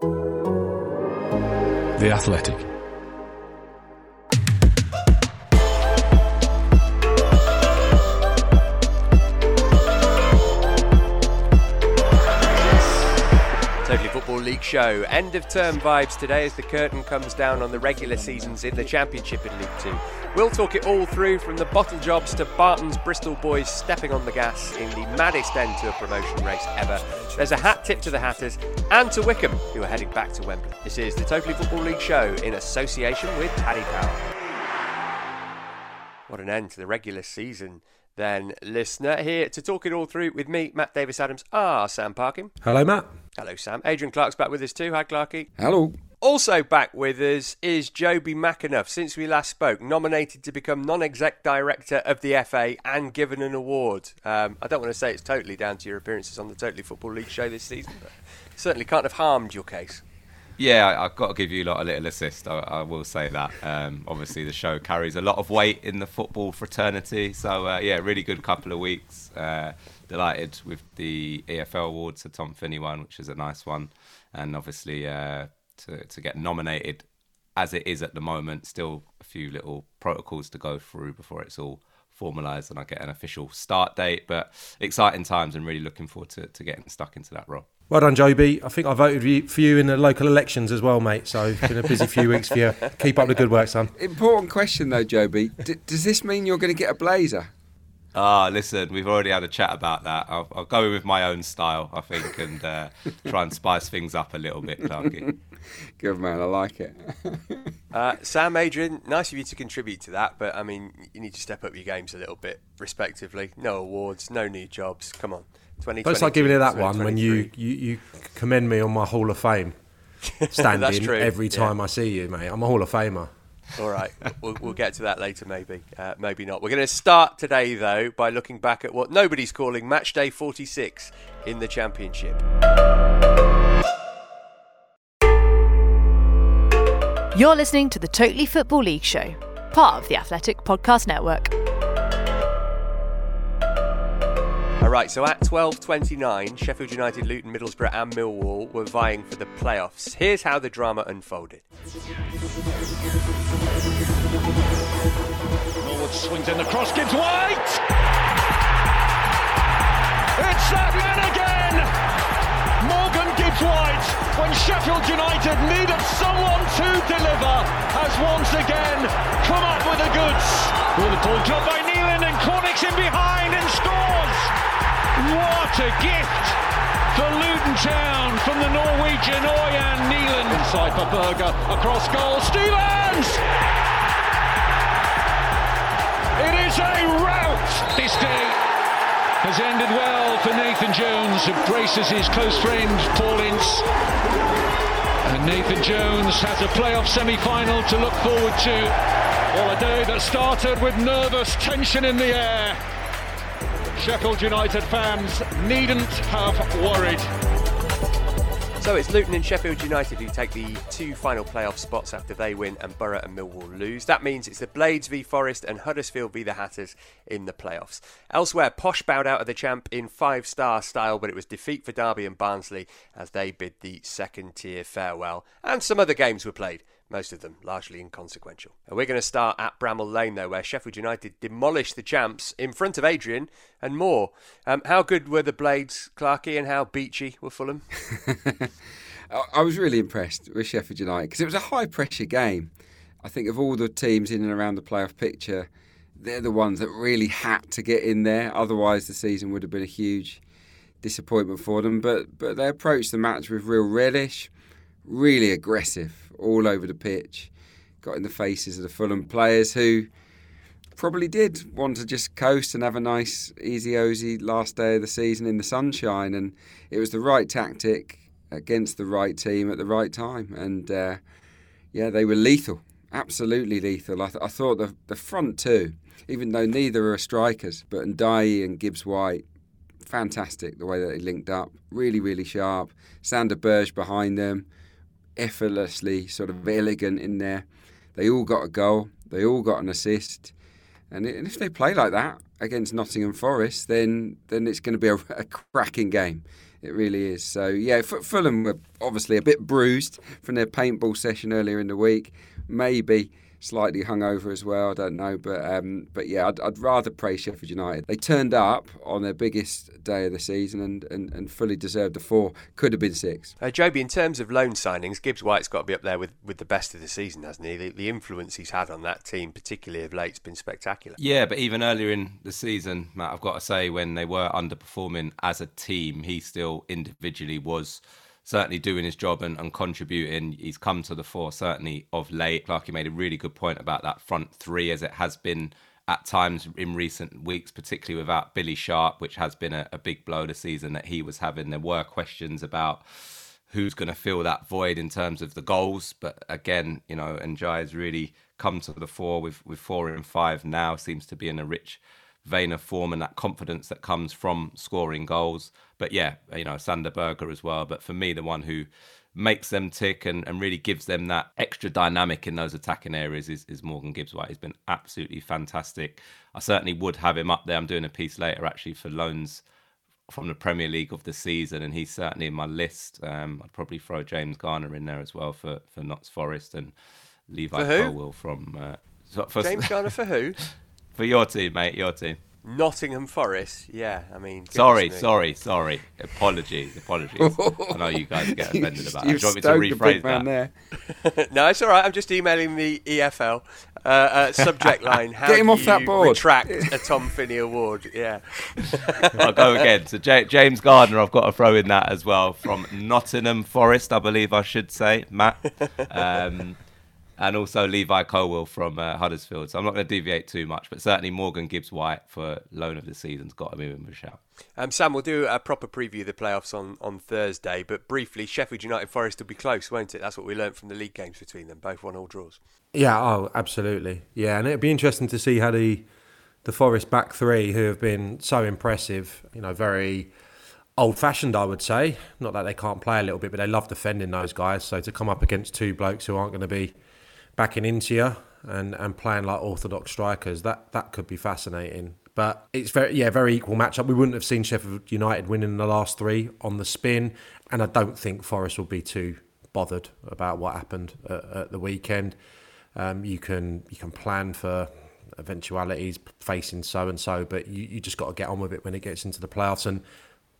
The Athletic. Totally Football League show. End of term vibes today as the curtain comes down on the regular seasons in the Championship in League Two. We'll talk it all through from the bottle jobs to Barton's Bristol boys stepping on the gas in the maddest end to a promotion race ever. There's a hat tip to the Hatters and to Wycombe, who are heading back to Wembley. This is the Totally Football League show in association with Paddy Power. What an end to the regular season then, listener. Here to talk it all through with me, Matt Davis Adams, ah, Sam Parkin. Hello, Matt. Hello, Sam. Adrian Clark's back with us too. Hi, Clarky. Hello. Also back with us is Jobi McAnuff. Since we last spoke, nominated to become non-exec director of the FA and given an award. Um, I don't want to say it's totally down to your appearances on the Totally Football League show this season, but certainly can't have harmed your case. Yeah, I, have got to give you lot a little assist. I, I will say that. Um, obviously, the show carries a lot of weight in the football fraternity. So uh, yeah, really good couple of weeks. Uh, delighted with the EFL awards, the Tom Finney one, which is a nice one, and obviously uh, to to get nominated as it is at the moment. Still a few little protocols to go through before it's all formalised and I get an official start date. But exciting times and really looking forward to, to getting stuck into that role. Well done, Jobi. I think I voted for you in the local elections as well, mate. So it's been a busy few weeks for you. Keep up the good work, son. Important question, though, Jobi. D- does this mean you're going to get a blazer? Ah, listen, we've already had a chat about that. I'll, I'll go with my own style, I think, and uh, try and spice things up a little bit, Clarky. Good man, I like it. uh, Sam, Adrian, nice of you to contribute to that, but I mean, you need to step up your games a little bit, respectively. No awards, no new jobs. Come on, twenty. Don't start giving it that one when you, you you commend me on my Hall of Fame standing every time yeah. I see you, mate. I'm a Hall of Famer. All right, we'll, we'll, get to that later, maybe, uh, maybe not. We're going to start today, though, by looking back at what nobody's calling Match Day 46 in the Championship. You're listening to the Totally Football League Show, part of the Athletic Podcast Network. All right, so at 12.29, Sheffield United, Luton, Middlesbrough and Millwall were vying for the playoffs. Here's how the drama unfolded. Norwood swings in the cross, Gibbs White! It's that man again! White, when Sheffield United needed someone to deliver, has once again come up with the goods. Liverpool job by Nyland and Cornick's in behind and scores. What a gift for Luton Town from the Norwegian Ørjan Nyland. Inside for Berge, across goal, Stevens! It is a rout this day has ended well for Nathan Jones, who braces his close friend Paul Ince. And Nathan Jones has a playoff semi-final to look forward to. Well, a day that started with nervous tension in the air. Sheffield United fans needn't have worried. So it's Luton and Sheffield United who take the two final playoff spots after they win and Borough and Millwall lose. That means it's the Blades v Forest and Huddersfield v the Hatters in the playoffs. Elsewhere, Posh bowed out of the champ in five star style, but it was defeat for Derby and Barnsley as they bid the second tier farewell. And some other games were played most of them largely inconsequential. And we're going to start at Bramall Lane, though, where Sheffield United demolished the champs in front of Adrian and more. Um, how good were the Blades, Clarkey, and how beachy were Fulham? I was really impressed with Sheffield United because it was a high pressure game. I think of all the teams in and around the playoff picture, they're the ones that really had to get in there. Otherwise, the season would have been a huge disappointment for them. But but they approached the match with real relish, really aggressive all over the pitch, got in the faces of the Fulham players who probably did want to just coast and have a nice, easy, osy last day of the season in the sunshine. And it was the right tactic. against the right team at the right time, and uh, yeah, they were lethal, absolutely lethal. I, th- I thought the the front two, even though neither are strikers, but Ndiaye and Gibbs White, fantastic the way that they linked up, really really sharp. Sander Berge behind them, effortlessly sort of elegant in there. They all got a goal. They all got an assist. And if they play like that against Nottingham Forest, then then it's going to be a, a cracking game. It really is. So yeah, Fulham were obviously a bit bruised from their paintball session earlier in the week. Maybe slightly hungover as well. I don't know, but um, but yeah, I'd, I'd, rather praise Sheffield United. They turned up on their biggest day of the season and, and, and fully deserved a four. Could have been six. Uh, Jobi, in terms of loan signings, Gibbs White's got to be up there with, with the best of the season, hasn't he? The, the influence he's had on that team, particularly of late, has been spectacular. Yeah, but even earlier in the season, Matt, I've got to say, when they were underperforming as a team, he still individually was certainly doing his job and, and contributing. He's come to the fore certainly of late. Clarky made a really good point about that front three, as it has been at times in recent weeks, particularly without Billy Sharp, which has been a, a big blow this season that he was having. There were questions about who's going to fill that void in terms of the goals. But again, you know, Ndiaye has really come to the fore with, with four and five now, seems to be in a rich vein of form and that confidence that comes from scoring goals. But yeah, you know, Sander Berge as well. But for me, the one who makes them tick and, and really gives them that extra dynamic in those attacking areas is, is Morgan Gibbs White. He's been absolutely fantastic. I certainly would have him up there. I'm doing a piece later actually for loans from the Premier League of the season, and he's certainly in my list. Um, I'd probably throw James Garner in there as well for, for Notts Forest and Levi Colwill from. Uh, for, James Garner for who? For your team, mate, your team. Nottingham Forest, yeah. I mean, sorry, me. sorry, sorry. Apologies, apologies. I know you guys get offended about. it. Do you want me to rephrase that? no, it's all right. I'm just emailing the EFL uh, uh, subject line. How Get him off that board. Retract a Tom Finney award. Yeah. I'll go again. So J- James Gardner, I've got to throw in that as well from Nottingham Forest, I believe I should say, Matt. Um, and also Levi Colwill from uh, Huddersfield. So I'm not going to deviate too much, but certainly Morgan Gibbs White for loan of the season's got to be in a shout. Um, Sam, we'll do a proper preview of the playoffs on, on Thursday, but briefly, Sheffield United Forest will be close, won't it? That's what we learned from the league games between them, both one all draws. Yeah, oh, absolutely. Yeah, and it'd be interesting to see how the the Forest back three, who have been so impressive, you know, very old fashioned, I would say. Not that they can't play a little bit, but they love defending those guys. So to come up against two blokes who aren't going to be backing into you and, and playing like orthodox strikers, that, that could be fascinating. But it's very yeah, very equal matchup. We wouldn't have seen Sheffield United winning the last three on the spin, and I don't think Forest will be too bothered about what happened at, at the weekend. Um, you can you can plan for eventualities facing so and so, but you, you just got to get on with it when it gets into the playoffs and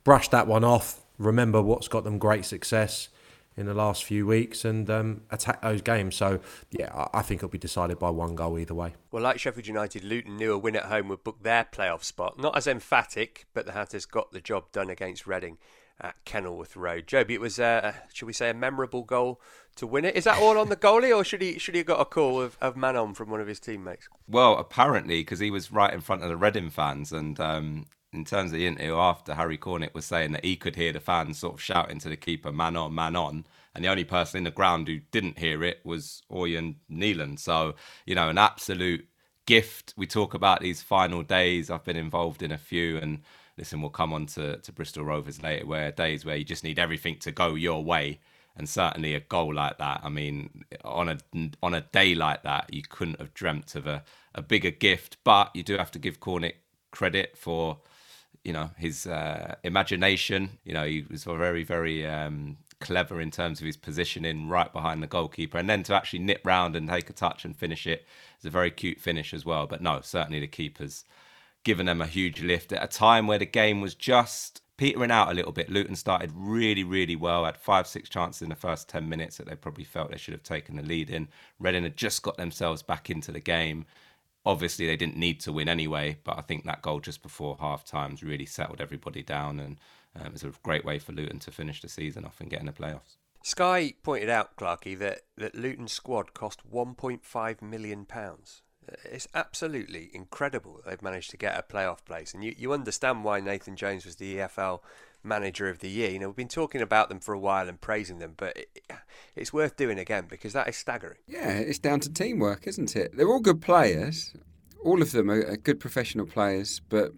brush that one off. Remember what's got them great success in the last few weeks and um, attack those games. So, yeah, I think it'll be decided by one goal either way. Well, like Sheffield United, Luton knew a win at home would book their playoff spot. Not as emphatic, but the Hatters got the job done against Reading at Kenilworth Road. Jobi, it was, uh, should we say, a memorable goal to win it. Is that all on the goalie, or should he should he have got a call of, of Manon from one of his teammates? Well, apparently, because he was right in front of the Reading fans, and um, in terms of the interview after, Harry Cornick was saying that he could hear the fans sort of shouting to the keeper, man on, man on. And the only person in the ground who didn't hear it was Ørjan Nyland. So, you know, an absolute gift. We talk about these final days. I've been involved in a few and listen, we'll come on to, to Bristol Rovers later, where days where you just need everything to go your way. And certainly a goal like that. I mean, on a on a day like that, you couldn't have dreamt of a, a bigger gift. But you do have to give Cornick credit for you know his uh, imagination. You know, he was very, very um, clever in terms of his positioning right behind the goalkeeper, and then to actually nip round and take a touch and finish it is a very cute finish as well. But no, certainly the keeper's given them a huge lift at a time where the game was just petering out a little bit. Luton started really, really well. Had five, six chances in the first ten minutes that they probably felt they should have taken the lead in. Reading had just got themselves back into the game obviously they didn't need to win anyway, but I think that goal just before half times really settled everybody down and um, it was a great way for Luton to finish the season off and get in the playoffs. Sky pointed out, Clarky, that, that Luton's squad cost £1.5 million. It's absolutely incredible they've managed to get a playoff place. And you, you understand why Nathan Jones was the EFL manager of the year. You know, we've been talking about them for a while and praising them, but it, it's worth doing again because that is staggering. Yeah, it's down to teamwork, isn't it? They're all good players. All of them are, good professional players, but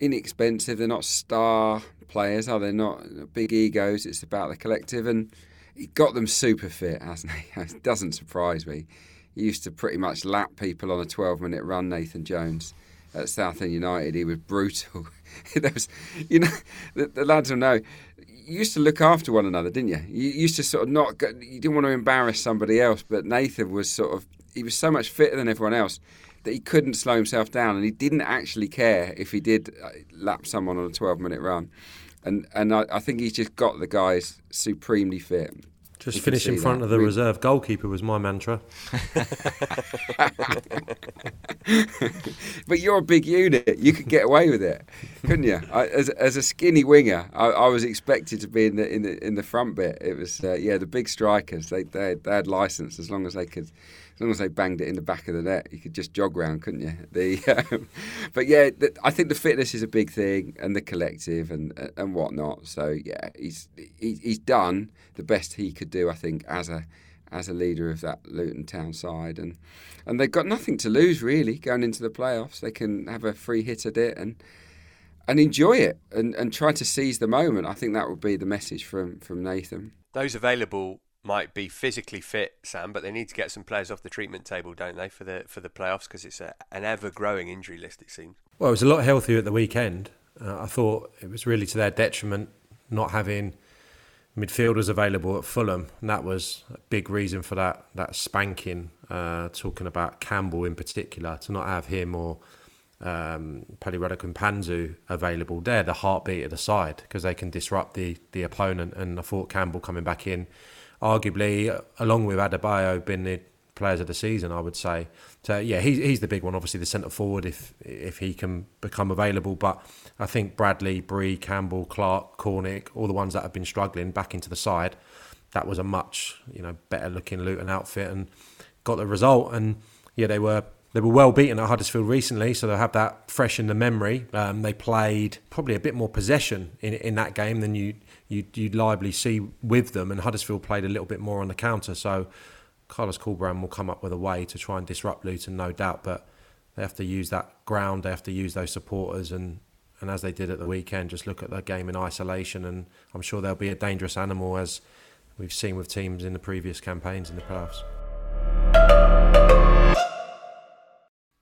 inexpensive. They're not star players, are they? Not big egos. It's about the collective, and he got them super fit, hasn't he? it doesn't surprise me. He used to pretty much lap people on a 12-minute run. Nathan Jones at Southend United, he was brutal. there was, you know, the, the lads will know. You used to look after one another, didn't you? You used to sort of not. Go, you didn't want to embarrass somebody else, but Nathan was sort of. He was so much fitter than everyone else that he couldn't slow himself down, and he didn't actually care if he did uh, lap someone on a 12-minute run. And and I, I think he's just got the guys supremely fit. Just finish in front that. of the reserve goalkeeper was my mantra. but you're a big unit. You could get away with it, couldn't you? I, as, as a skinny winger, I, I, was expected to be in the in the in the front bit. It was uh, yeah, the big strikers. They they, they had license as long as they could as long as they banged it in the back of the net, you could just jog round, couldn't you? The, um, but yeah, the, I think the fitness is a big thing, and the collective and and whatnot. So yeah, he's he, he's done the best he could do, I think, as a as a leader of that Luton Town side, and and they've got nothing to lose really going into the playoffs. They can have a free hit at it and and enjoy it and, and try to seize the moment. I think that would be the message from from Nathan. Those available might be physically fit, Sam, but they need to get some players off the treatment table, don't they, for the for the playoffs? Because it's a, an ever growing injury list, it seems. Well, it was a lot healthier at the weekend. Uh, I thought it was really to their detriment not having midfielders available at Fulham, and that was a big reason for that that spanking. Uh, talking about Campbell in particular, to not have him or um, Pelly Mpanzu available, they're the heartbeat of the side because they can disrupt the the opponent. And I thought Campbell coming back in arguably, along with Adebayo, been the players of the season. I would say. So yeah, he's he's the big one. Obviously, the centre forward if if he can become available. But I think Bradley, Bree, Campbell, Clark, Cornick, all the ones that have been struggling back into the side. That was a much you know better looking Luton outfit and got the result. And yeah, they were they were well beaten at Huddersfield recently, so they'll have that fresh in the memory. Um, they played probably a bit more possession in in that game than you you'd, you'd liably see with them. And Huddersfield played a little bit more on the counter. So Carlos Corberán will come up with a way to try and disrupt Luton, no doubt. But they have to use that ground, they have to use those supporters. And, and as they did at the weekend, just look at the game in isolation. And I'm sure they'll be a dangerous animal, as we've seen with teams in the previous campaigns in the playoffs.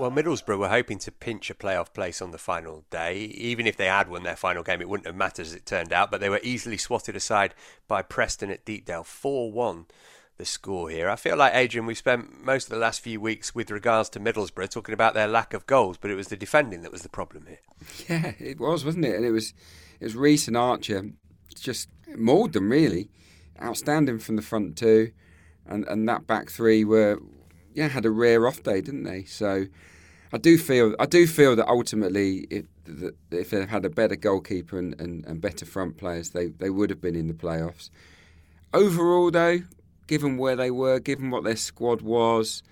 Well, Middlesbrough were hoping to pinch a playoff place on the final day. Even if they had won their final game, it wouldn't have mattered as it turned out, but they were easily swatted aside by Preston at Deepdale. 4 1 the score here. I feel like, Adrian, we've spent most of the last few weeks with regards to Middlesbrough talking about their lack of goals, but it was the defending that was the problem here. Yeah, it was, wasn't it? And it was, it was Riis and Archer just mauled them, really. Outstanding from the front two. And, and that back three were, yeah, had a rare off day, didn't they? So I do feel I do feel that ultimately, if, if they had a better goalkeeper and, and, and better front players, they, they would have been in the playoffs. Overall, though, given where they were, given what their squad was,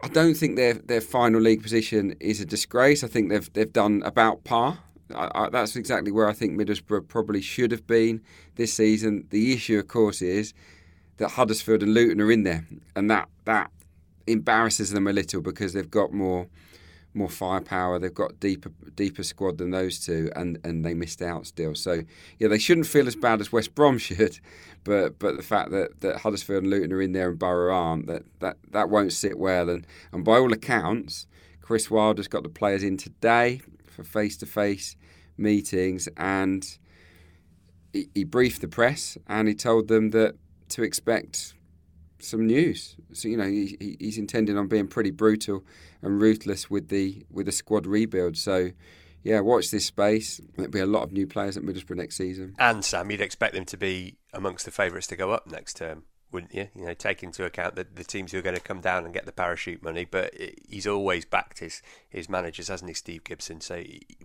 I don't think their their final league position is a disgrace. I think they've they've done about par. I, I, that's exactly where I think Middlesbrough probably should have been this season. The issue, of course, is that Huddersfield and Luton are in there, and that that embarrasses them a little because they've got more more firepower. They've got deeper deeper squad than those two, and, and they missed out still. So yeah, they shouldn't feel as bad as West Brom should, but but the fact that, that Huddersfield and Luton are in there and Borough aren't, that that, that won't sit well. And and by all accounts, Chris Wilder's got the players in today for face to face meetings, and he, he briefed the press and he told them that to expect some news. So you know he, he's intending on being pretty brutal and ruthless with the with the squad rebuild. So yeah, watch this space. There'll be a lot of new players at Middlesbrough next season. And Sam, you'd expect them to be amongst the favourites to go up next term, wouldn't you? You know, take into account the, the teams who are going to come down and get the parachute money. But he's always backed his, his managers, hasn't he, Steve Gibson? So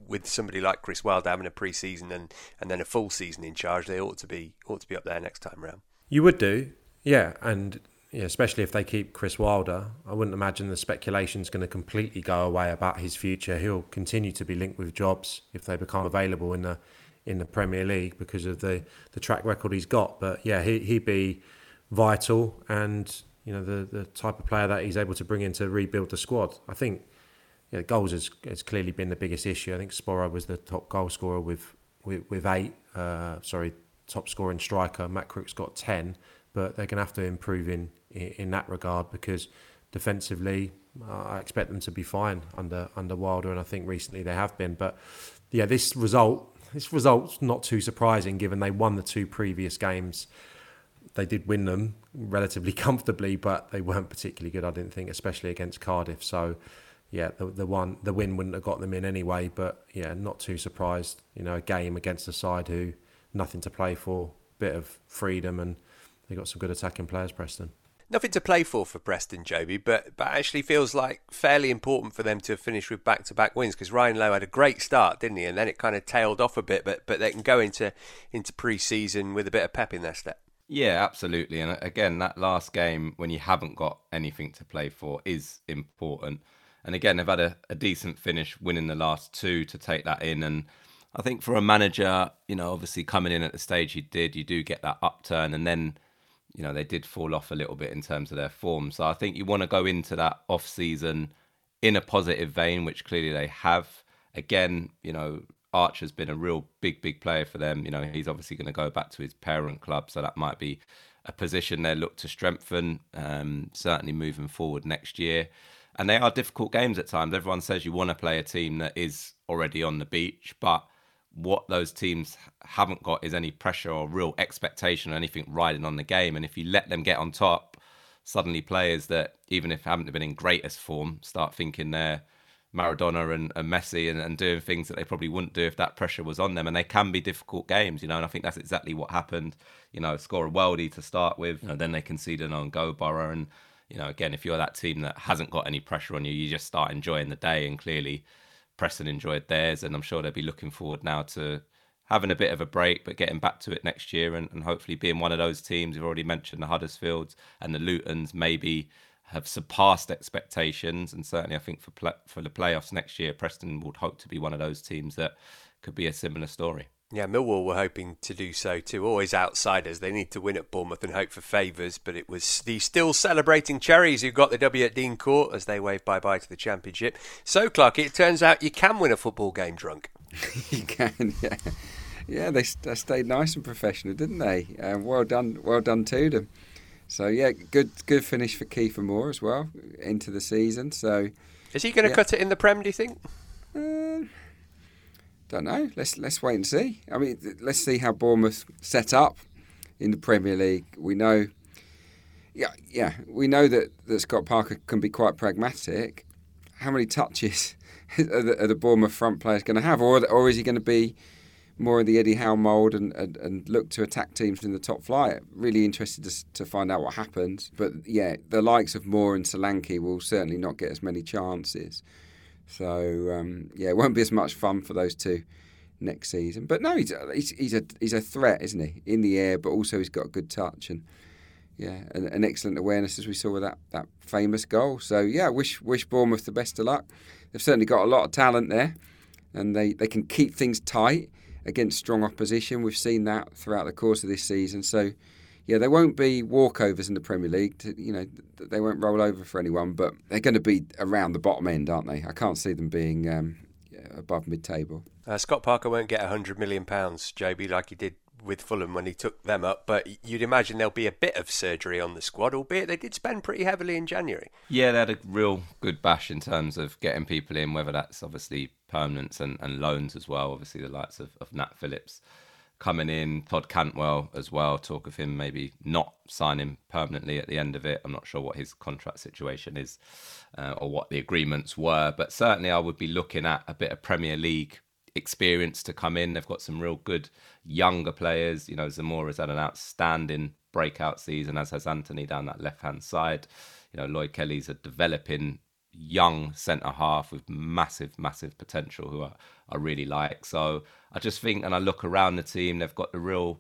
with somebody like Chris Wilder having a pre-season and, and then a full season in charge, they ought to be ought to be up there next time round. You would do, yeah, and yeah, especially if they keep Chris Wilder. I wouldn't imagine the speculation is going to completely go away about his future. He'll continue to be linked with jobs if they become available in the in the Premier League because of the, the track record he's got. But yeah, he he'd be vital and you know the the type of player that he's able to bring in to rebuild the squad. I think yeah, goals has, has clearly been the biggest issue. I think Sporar was the top goal scorer with with, with eight. Uh, sorry, top scoring striker. Matt Crook's got ten but they're going to have to improve in, in, in that regard because defensively, uh, I expect them to be fine under under Wilder, and I think recently they have been. But yeah, this result, this result's not too surprising given they won the two previous games. They did win them relatively comfortably, but they weren't particularly good. I didn't think, especially against Cardiff. So yeah, the the one the win wouldn't have got them in anyway. But yeah, not too surprised. You know, a game against a side who nothing to play for, bit of freedom and They've got some good attacking players, Preston. Nothing to play for for Preston, Jobi, but but actually feels like fairly important for them to finish with back-to-back wins because Ryan Lowe had a great start, didn't he? And then it kind of tailed off a bit, but but they can go into into pre-season with a bit of pep in their step. Yeah, absolutely. And uh, again, that last game when you haven't got anything to play for is important. And again, they've had a, a decent finish, winning the last two to take that in and I think for a manager, you know, obviously coming in at the stage he did, you do get that upturn, and then you know, they did fall off a little bit in terms of their form. So I think you want to go into that off season in a positive vein, which clearly they have. Again, you know, Archer's been a real big, big player for them. You know, he's obviously going to go back to his parent club, so that might be a position they look to strengthen, um, certainly moving forward next year. And they are difficult games at times. Everyone says you want to play a team that is already on the beach, but what those teams haven't got is any pressure or real expectation or anything riding on the game. And if you let them get on top, suddenly players that even if haven't been in greatest form start thinking they're Maradona and, and Messi and, and, doing things that they probably wouldn't do if that pressure was on them. And they can be difficult games, you know. And I think that's exactly what happened. You know, score a worldie to start with, you know, then they concede an on go Borough. And, you know, again, if you're that team that hasn't got any pressure on you, you just start enjoying the day. And clearly, Preston enjoyed theirs, and I'm sure they'll be looking forward now to having a bit of a break, but getting back to it next year, and, and hopefully being one of those teams. We've already mentioned the Huddersfields and the Lutons, maybe have surpassed expectations, and certainly I think for for the playoffs next year, Preston would hope to be one of those teams that could be a similar story. Yeah, Millwall were hoping to do so too. Always outsiders. They need to win at Bournemouth and hope for favours. But it was the still celebrating Cherries who got the W at Dean Court as they waved bye bye to the Championship. So, Clark, it turns out you can win a football game drunk. you can, yeah. Yeah, they, they stayed nice and professional, didn't they? Um, well done, well done to them. So yeah, good good finish for Kiefer Moore as well into the season. So is he going to yeah. cut it in the Prem? Do you think? Uh, don't know. Let's let's wait and see. I mean, let's see how Bournemouth set up in the Premier League. We know, yeah, yeah, we know that, that Scott Parker can be quite pragmatic. How many touches are the, are the Bournemouth front players going to have, or or is he going to be more in the Eddie Howe mould and, and, and, look to attack teams in the top flight? Really interested to, to find out what happens. But yeah, the likes of Moore and Solanke will certainly not get as many chances. So um, yeah, it won't be as much fun for those two next season. But no, he's, he's, he's a he's a threat, isn't he? In the air, but also he's got a good touch and yeah, an, an, excellent awareness as we saw with that, that famous goal. So yeah, wish wish Bournemouth the best of luck. They've certainly got a lot of talent there, and they, they can keep things tight against strong opposition. We've seen that throughout the course of this season. So yeah, there won't be walkovers in the Premier League. To, you know, they won't roll over for anyone, but they're going to be around the bottom end, aren't they? I can't see them being um, above mid-table. Uh, Scott Parker won't get hundred million pounds, JB, like he did with Fulham when he took them up. But you'd imagine there'll be a bit of surgery on the squad, albeit they did spend pretty heavily in January. Yeah, they had a real good bash in terms of getting people in, whether that's obviously permanents and, and loans as well. Obviously, the likes of, of Nat Phillips coming in. Todd Cantwell as well. Talk of him maybe not signing permanently at the end of it. I'm not sure what his contract situation is uh, or what the agreements were, but certainly I would be looking at a bit of Premier League experience to come in. They've got some real good younger players. You know, Zemura's had an outstanding breakout season, as has Anthony down that left hand side. You know, Lloyd Kelly's a developing young centre half with massive, massive potential who I, I really like. So I just think, and I look around the team, they've got the real,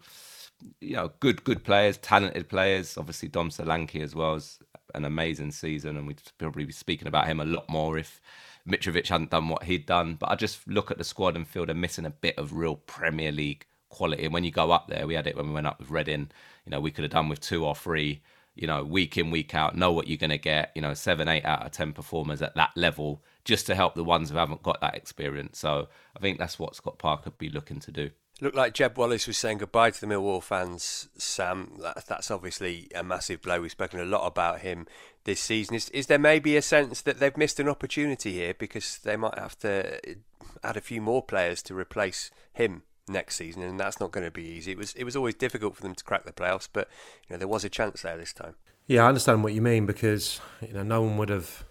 you know, good, good players, talented players. Obviously, Dom Solanke as well as an amazing season, and we'd probably be speaking about him a lot more if Mitrovic hadn't done what he'd done. But I just look at the squad and feel they're missing a bit of real Premier League quality. And when you go up there, we had it when we went up with Reading. You know, we could have done with two or three. You know, week in week out, know what you're going to get. You know, seven, eight out of ten performers at that level, just to help the ones who haven't got that experience. So I think that's what Scott Parker be looking to do. Looked like Jed Wallace was saying goodbye to the Millwall fans, Sam. That, that's obviously a massive blow. We've spoken a lot about him this season. Is, is there maybe a sense that they've missed an opportunity here because they might have to add a few more players to replace him next season, and that's not going to be easy. It was it was always difficult for them to crack the playoffs, but you know there was a chance there this time. Yeah, I understand what you mean because you know no one would have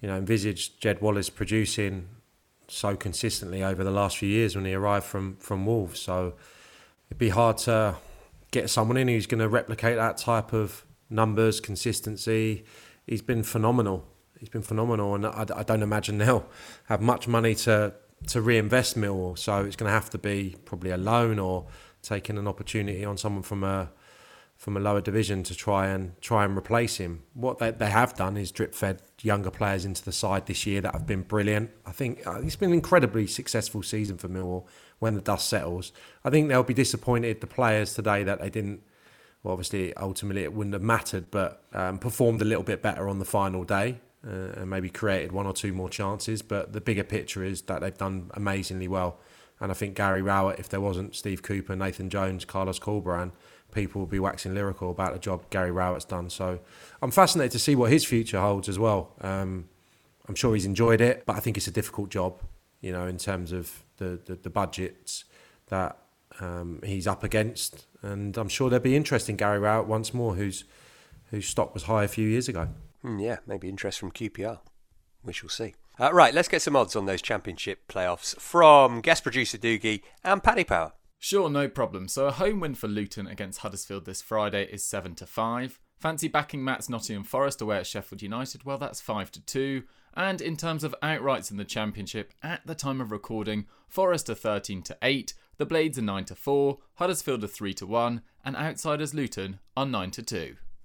you know envisaged Jed Wallace producing so consistently over the last few years when he arrived from from Wolves. So it'd be hard to get someone in who's going to replicate that type of numbers, consistency. He's been phenomenal. He's been phenomenal, and I, I don't imagine they'll have much money to to reinvest Millwall. So it's going to have to be probably a loan or taking an opportunity on someone from a from a lower division to try and try and replace him. What they, they have done is drip fed younger players into the side this year that have been brilliant. I think uh, it's been an incredibly successful season for Millwall when the dust settles. I think they'll be disappointed the players today that they didn't. Well, obviously, ultimately it wouldn't have mattered, but um, performed a little bit better on the final day uh, and maybe created one or two more chances. But the bigger picture is that they've done amazingly well. And I think Gary Rowett, if there wasn't Steve Cooper, Nathan Jones, Carlos Corberán, people would be waxing lyrical about the job Gary Rowett's done. So I'm fascinated to see what his future holds as well. Um, I'm sure he's enjoyed it, but I think it's a difficult job, you know, in terms of the, the, the budgets that um, he's up against. And I'm sure there'll be interest in Gary Rowett once more, whose whose stock was high a few years ago. Hmm, yeah, maybe interest from QPR. We shall see. Uh, right, let's get some odds on those championship playoffs from guest producer Doogie and Paddy Power. Sure, no problem. So a home win for Luton against Huddersfield this Friday is 7 to 5. Fancy backing Matt's Nottingham Forest away at Sheffield United? Well, that's 5 to 2. And in terms of outrights in the championship, at the time of recording, Forest are 13 to 8, the Blades are 9 to 4, Huddersfield are 3 to 1, and outsiders Luton are 9 to 2.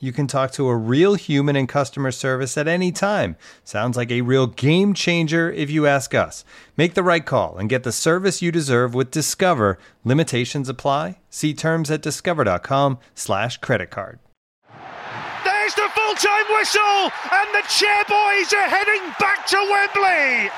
You can talk to a real human in customer service at any time. Sounds like a real game changer if you ask us. Make the right call and get the service you deserve with Discover. Limitations apply. See terms at discover.com/slash credit card. There's the full-time whistle, and the Chairboys are heading back to Wembley.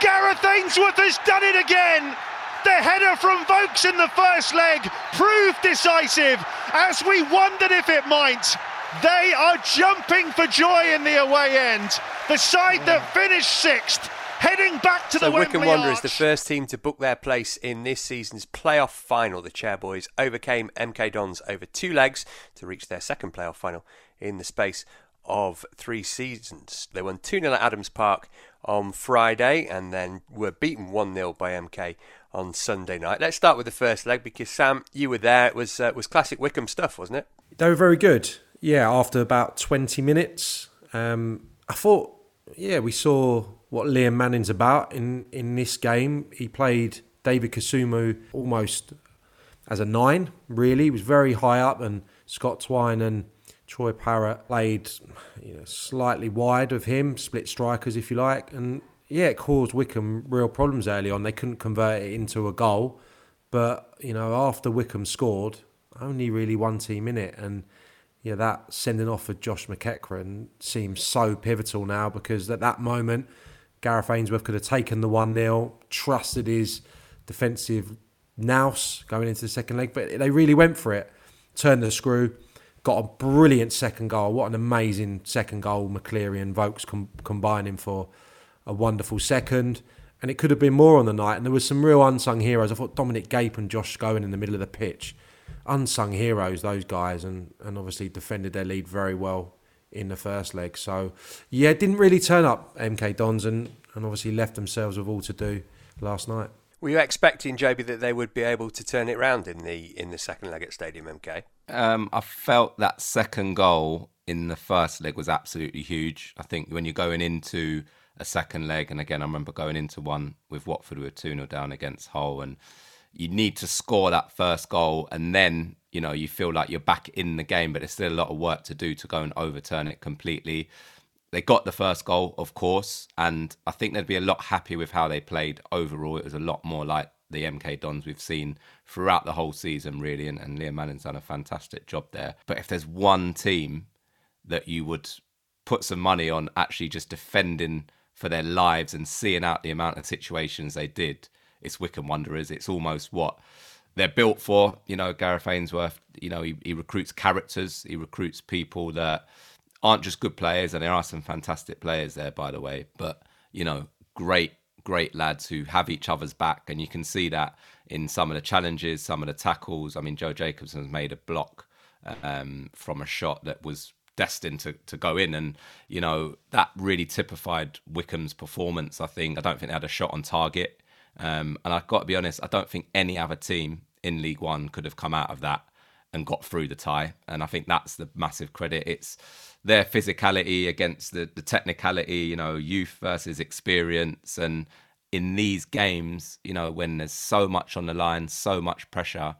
Gareth Ainsworth has done it again. The header from Vokes in the first leg proved decisive, as we wondered if it might. They are jumping for joy in the away end. The side that finished sixth, heading back to so the Wycombe Wembley Wanderers, Arch. the first team to book their place in this season's playoff final. The Chairboys overcame MK Dons over two legs to reach their second playoff final in the space of three seasons. They won 2 0 at Adams Park on Friday and then were beaten 1 0 by MK on Sunday night. Let's start with the first leg because Sam, you were there. It was uh, was classic Wycombe stuff, wasn't it? They were very good. Yeah, after about 20 minutes, um, I thought, yeah, we saw what Liam Manning's about in, in this game. He played David Kasumu almost as a nine, really. He was very high up, and Scott Twine and Troy Parrott played you know, slightly wide of him, split strikers, if you like. And yeah, it caused Wycombe real problems early on. They couldn't convert it into a goal. But, you know, after Wycombe scored, only really one team in it. And yeah, that sending off of Josh McEachran seems so pivotal now because at that moment, Gareth Ainsworth could have taken the 1 0, trusted his defensive nous going into the second leg, but they really went for it, turned the screw, got a brilliant second goal. What an amazing second goal, McCleary and Vokes com- combining for a wonderful second. And it could have been more on the night. And there was some real unsung heroes. I thought Dominic Gape and Josh Scowen in the middle of the pitch. Unsung heroes, those guys, and, and obviously defended their lead very well in the first leg. So, yeah, didn't really turn up, MK Dons, and, and obviously left themselves with all to do last night. Were you expecting, JB, that they would be able to turn it round in the in the second leg at Stadium MK? Um, I felt that second goal in the first leg was absolutely huge. I think when you're going into a second leg, and again, I remember going into one with Watford, we were 2 0 down against Hull, and you need to score that first goal, and then you know you feel like you're back in the game, but there's still a lot of work to do to go and overturn it completely. They got the first goal, of course, and I think they'd be a lot happier with how they played overall. It was a lot more like the MK Dons we've seen throughout the whole season, really, and, and Liam Manning's done a fantastic job there. But if there's one team that you would put some money on actually just defending for their lives and seeing out the amount of situations they did, it's Wycombe Wanderers. It's almost what they're built for. You know, Gareth Ainsworth, you know, he, he recruits characters, he recruits people that aren't just good players, and there are some fantastic players there, by the way. But you know, great, great lads who have each other's back, and you can see that in some of the challenges, some of the tackles. I mean, Joe Jacobson's made a block um, from a shot that was destined to, to go in, and you know that really typified Wycombe's performance. I think I don't think they had a shot on target, um, and I've got to be honest, I don't think any other team in League One could have come out of that and got through the tie. And I think that's the massive credit. It's their physicality against the, the technicality, you know, youth versus experience. And in these games, you know, when there's so much on the line, so much pressure,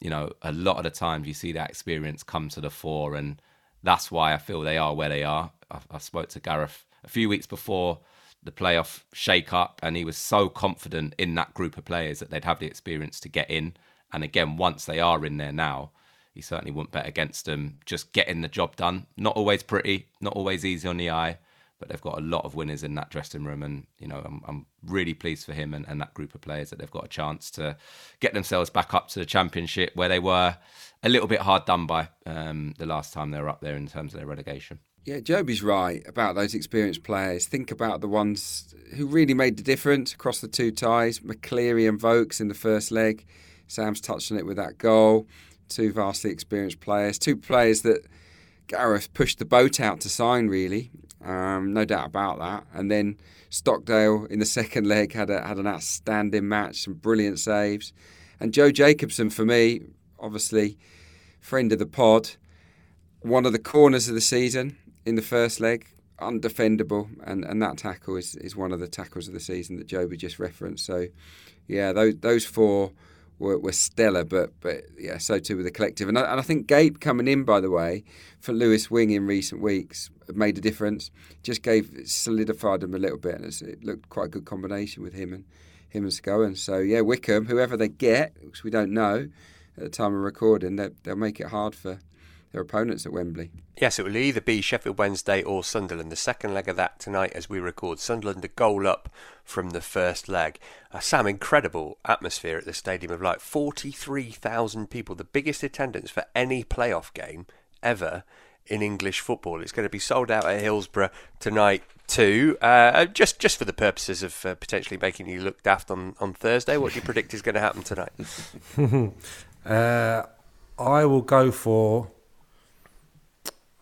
you know, a lot of the times you see that experience come to the fore. And that's why I feel they are where they are. I, I spoke to Gareth a few weeks before the playoff shake up, and he was so confident in that group of players that they'd have the experience to get in. And again, once they are in there now, he certainly wouldn't bet against them. Just getting the job done. Not always pretty, not always easy on the eye, but they've got a lot of winners in that dressing room. And, you know, I'm, I'm really pleased for him and, and that group of players that they've got a chance to get themselves back up to the championship where they were a little bit hard done by um, the last time they were up there in terms of their relegation. Yeah, Jobi's right about those experienced players. Think about the ones who really made the difference across the two ties. McCleary and Vokes in the first leg. Sam's touched on it with that goal two vastly experienced players, two players that Gareth pushed the boat out to sign, really, um, no doubt about that. And then Stockdale in the second leg had a, had an outstanding match, some brilliant saves, and Joe Jacobson for me, obviously, friend of the pod, one of the corners of the season in the first leg, undefendable, and, and that tackle is, is one of the tackles of the season that Jobi just referenced. So, yeah, those those four were, were stellar, but but yeah, so too with the collective. And I, and I think Gape coming in, by the way, for Lewis Wing in recent weeks made a difference. Just gave solidified them a little bit, and it looked quite a good combination with him and him and Scowen. So yeah, Wycombe, whoever they get, which we don't know at the time of recording, they'll make it hard for their opponents at Wembley. Yes, it will either be Sheffield Wednesday or Sunderland. The second leg of that tonight as we record. Sunderland a goal up from the first leg. Uh, Sam, incredible atmosphere at the Stadium of Light. 43,000 people, the biggest attendance for any playoff game ever in English football. It's going to be sold out at Hillsborough tonight too. Uh, just just for the purposes of uh, potentially making you look daft on, on Thursday, what do you predict is going to happen tonight? uh, I will go for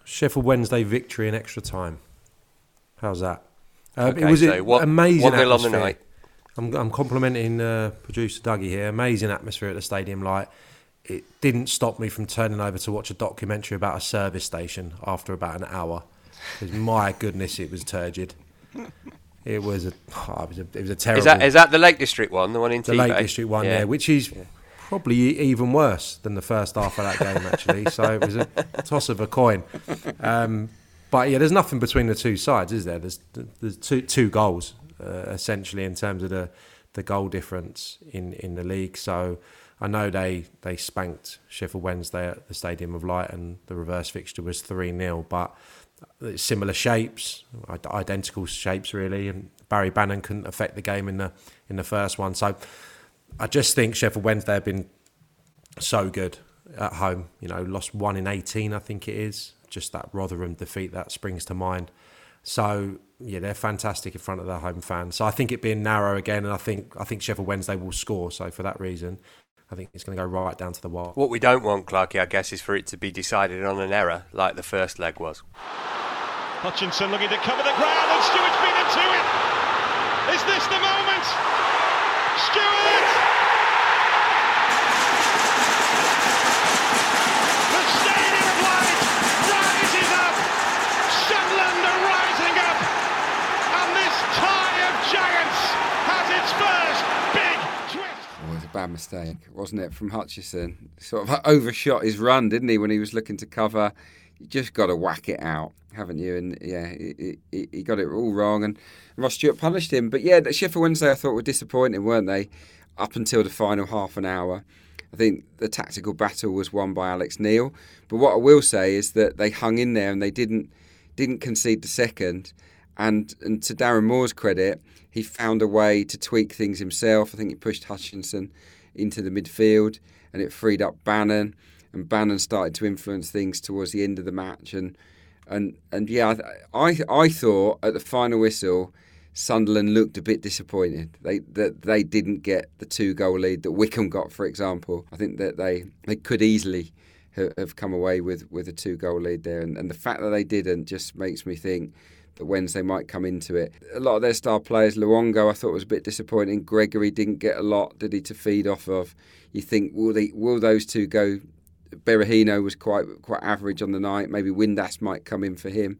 Sheffield Wednesday victory in extra time. How's that? Uh, okay, it was so what, amazing one atmosphere. on the night. I'm, I'm complimenting uh, producer Dougie here. Amazing atmosphere at the stadium. Like it didn't stop me from turning over to watch a documentary about a service station after about an hour. Because my goodness, it was turgid. It was a, oh, it was a, it was a terrible. Is that is that the Lake District one, the one in the Tebay? Lake District one? Yeah, yeah which is yeah probably even worse than the first half of that game, actually. so it was a toss of a coin. Um, but yeah, there's nothing between the two sides, is there? There's there's two two goals uh, essentially in terms of the the goal difference in, in the league. So I know they they spanked Sheffield Wednesday at the Stadium of Light, and the reverse fixture was three 0 but similar shapes, identical shapes really, and Barry Bannan couldn't affect the game in the in the first one. So I just think Sheffield Wednesday have been so good at home. You know, lost one in 18, I think it is. Just that Rotherham defeat that springs to mind. So yeah, they're fantastic in front of their home fans. So I think it being narrow again, and I think I think Sheffield Wednesday will score. So for that reason, I think it's going to go right down to the wire. What we don't want, Clarky, I guess, is for it to be decided on an error like the first leg was. Hutchinson looking to cover the ground, and Stewart's been into it. Is this the moment? Bad mistake, wasn't it, from Hutchinson? Sort of overshot his run, didn't he, when he was looking to cover? You just got to whack it out, haven't you? And yeah, he, he, he got it all wrong, and Ross Stewart punished him. But yeah, Sheffield Wednesday, I thought were disappointing, weren't they? Up until the final half an hour. I think the tactical battle was won by Alex Neil. But what I will say is that they hung in there and they didn't didn't concede the second. And and to Darren Moore's credit, he found a way to tweak things himself. I think he pushed Hutchinson into the midfield and it freed up Bannan, And Bannan started to influence things towards the end of the match. And and and yeah, I I, thought at the final whistle. Sunderland looked a bit disappointed. They that they didn't get the two goal lead that Wycombe got, for example. I think that they, they could easily have come away with, with a two goal lead there, and, and the fact that they didn't just makes me think that Wednesday might come into it. A lot of their star players, Luongo, I thought was a bit disappointing. Gregory didn't get a lot, did he, to feed off of? You think will they will those two go? Berahino was quite quite average on the night. Maybe Windass might come in for him.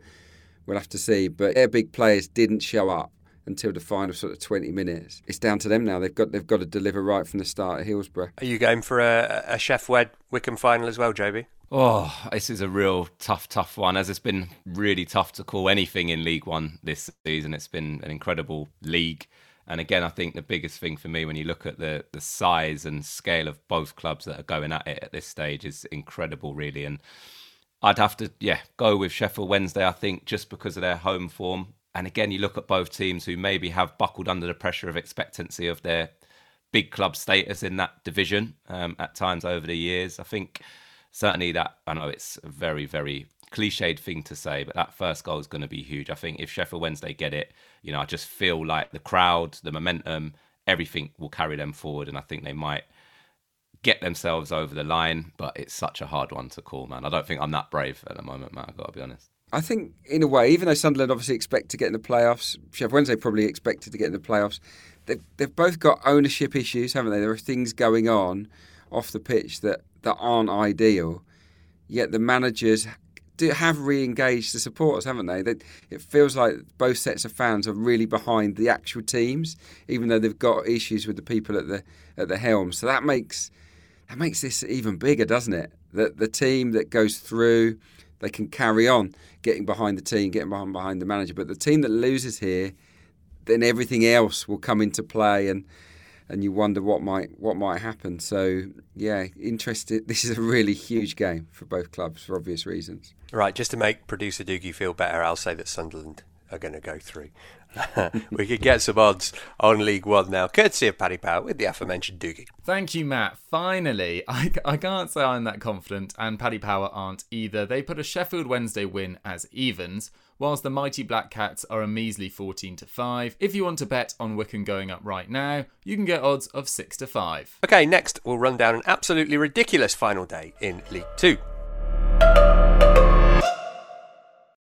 We'll have to see. But their big players didn't show up until the final sort of 20 minutes. It's down to them now. They've got they've got to deliver right from the start at Hillsborough. Are you going for a, a Chef Wed Wycombe final as well, JB? Oh, this is a real tough, tough one. As it's been really tough to call anything in League One this season. It's been an incredible league. And again, I think the biggest thing for me when you look at the the size and scale of both clubs that are going at it at this stage is incredible, really. And I'd have to, yeah, go with Sheffield Wednesday. I think just because of their home form. And again, you look at both teams who maybe have buckled under the pressure of expectancy of their big club status in that division um, at times over the years. I think certainly that I know it's a very, very cliched thing to say, but that first goal is going to be huge. I think if Sheffield Wednesday get it, you know, I just feel like the crowd, the momentum, everything will carry them forward, and I think they might get themselves over the line. But it's such a hard one to call, man. I don't think I'm that brave at the moment, man. I've got to be honest. I think, in a way, even though Sunderland obviously expect to get in the playoffs, Sheffield Wednesday probably expected to get in the playoffs. They've, they've both got ownership issues, haven't they? There are things going on off the pitch that, that aren't ideal. Yet the managers do have re-engaged the supporters, haven't they? It feels like both sets of fans are really behind the actual teams, even though they've got issues with the people at the at the helm. So that makes that makes this even bigger, doesn't it? That the team that goes through, they can carry on getting behind the team, getting behind behind the manager. But the team that loses here, then everything else will come into play and and you wonder what might what might happen. So yeah, interested. This is a really huge game for both clubs for obvious reasons. Right, just to make producer Doogie feel better, I'll say that Sunderland are going to go through. we could get some odds on League One now, courtesy of Paddy Power with the aforementioned Doogie. Thank you, Matt. Finally, I, I can't say I'm that confident, and Paddy Power aren't either. They put a Sheffield Wednesday win as evens, whilst the mighty Black Cats are a measly 14 to 5. If you want to bet on Wycombe going up right now, you can get odds of 6 to 5. Okay, next we'll run down an absolutely ridiculous final day in League Two.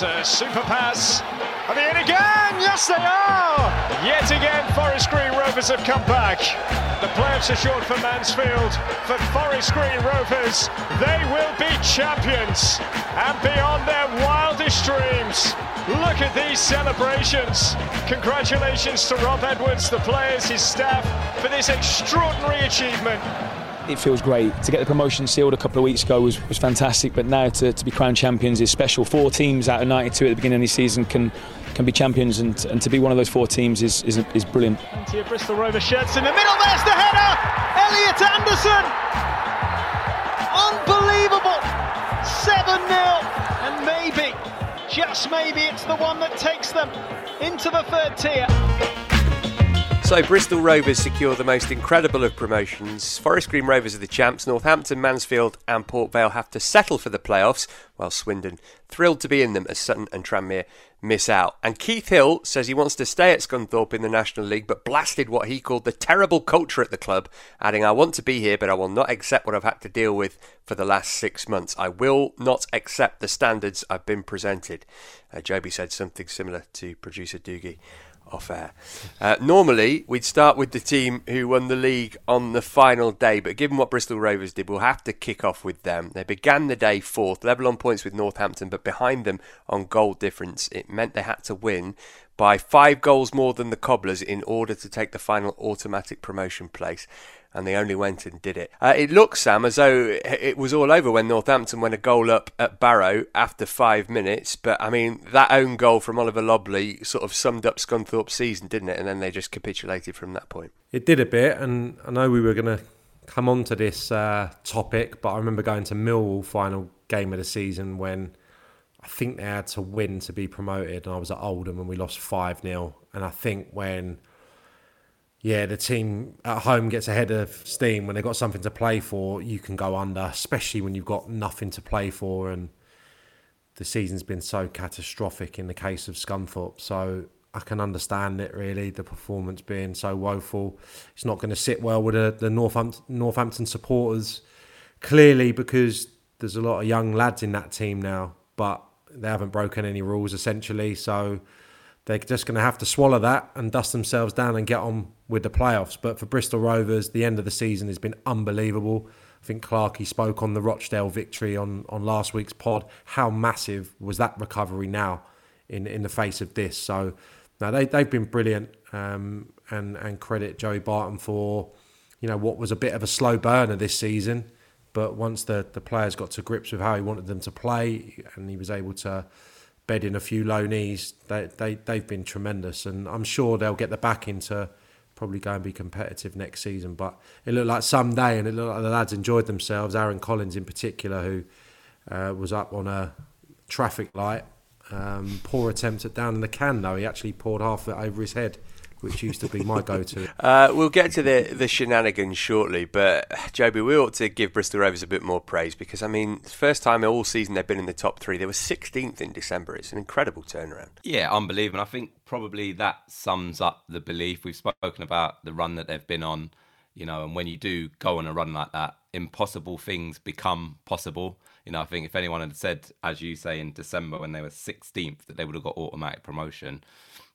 It's a super pass. Are they in again? Yes, they are! Yet again, Forest Green Rovers have come back. The playoffs are short for Mansfield. For Forest Green Rovers, they will be champions and beyond their wildest dreams. Look at these celebrations. Congratulations to Rob Edwards, the players, his staff, for this extraordinary achievement. It feels great. To get the promotion sealed a couple of weeks ago was, was fantastic, but now to, to be crowned champions is special. Four teams out of 92 at the beginning of the season can can be champions, and, and to be one of those four teams is, is, is brilliant. Plenty of Bristol Rovers shirts in the middle, there's the header! Elliot Anderson! Unbelievable! 7 0, and maybe, just maybe, it's the one that takes them into the third tier. So Bristol Rovers secure the most incredible of promotions. Forest Green Rovers are the champs. Northampton, Mansfield, and Port Vale have to settle for the playoffs, while Swindon thrilled to be in them as Sutton and Tranmere miss out. And Keith Hill says he wants to stay at Scunthorpe in the National League, but blasted what he called the terrible culture at the club, adding, "I want to be here, but I will not accept what I've had to deal with for the last six months. I will not accept the standards I've been presented." Uh, Jobi said something similar to producer Doogie off air. Uh, normally, we'd start with the team who won the league on the final day, but given what Bristol Rovers did, we'll have to kick off with them. They began the day fourth, level on points with Northampton, but behind them on goal difference. It meant they had to win by five goals more than the Cobblers in order to take the final automatic promotion place and they only went and did it. Uh, it looks, Sam, as though it was all over when Northampton went a goal up at Barrow after five minutes. But I mean, that own goal from Oliver Lobley sort of summed up Scunthorpe's season, didn't it? And then they just capitulated from that point. It did a bit, and I know we were going to come on to this uh, topic, but I remember going to Millwall final game of the season when I think they had to win to be promoted, and I was at Oldham and we lost 5 0. And I think when yeah, the team at home gets ahead of steam when they've got something to play for. You can go under, especially when you've got nothing to play for, and the season's been so catastrophic in the case of Scunthorpe. So I can understand it really. The performance being so woeful, it's not going to sit well with the, the Northampton, Northampton supporters. Clearly, because there's a lot of young lads in that team now, but they haven't broken any rules essentially. So they're just going to have to swallow that and dust themselves down and get on with the playoffs. But for Bristol Rovers, the end of the season has been unbelievable. I think Clarkey spoke on the Rochdale victory on, on last week's pod. How massive was that recovery now in, in the face of this? So now they, they've been brilliant um, and, and credit Joey Barton for you know what was a bit of a slow burner this season. But once the, the players got to grips with how he wanted them to play and he was able to bed in a few low knees. They, they, they've been tremendous, and I'm sure they'll get the back into probably go and be competitive next season. But it looked like some day, and it looked like the lads enjoyed themselves. Aaron Collins, in particular, who uh, was up on a traffic light. Um, poor attempt at down in the can, though. He actually poured half of it over his head which used to be my go-to. Uh, we'll get to the the shenanigans shortly, but Jobi, we ought to give Bristol Rovers a bit more praise because I mean, first time all season they've been in the top three. They were 16th in December. It's an incredible turnaround. Yeah, unbelievable. I think probably that sums up the belief we've spoken about the run that they've been on. You know, and when you do go on a run like that, impossible things become possible. You know, I think if anyone had said, as you say, in December when they were 16th, that they would have got automatic promotion,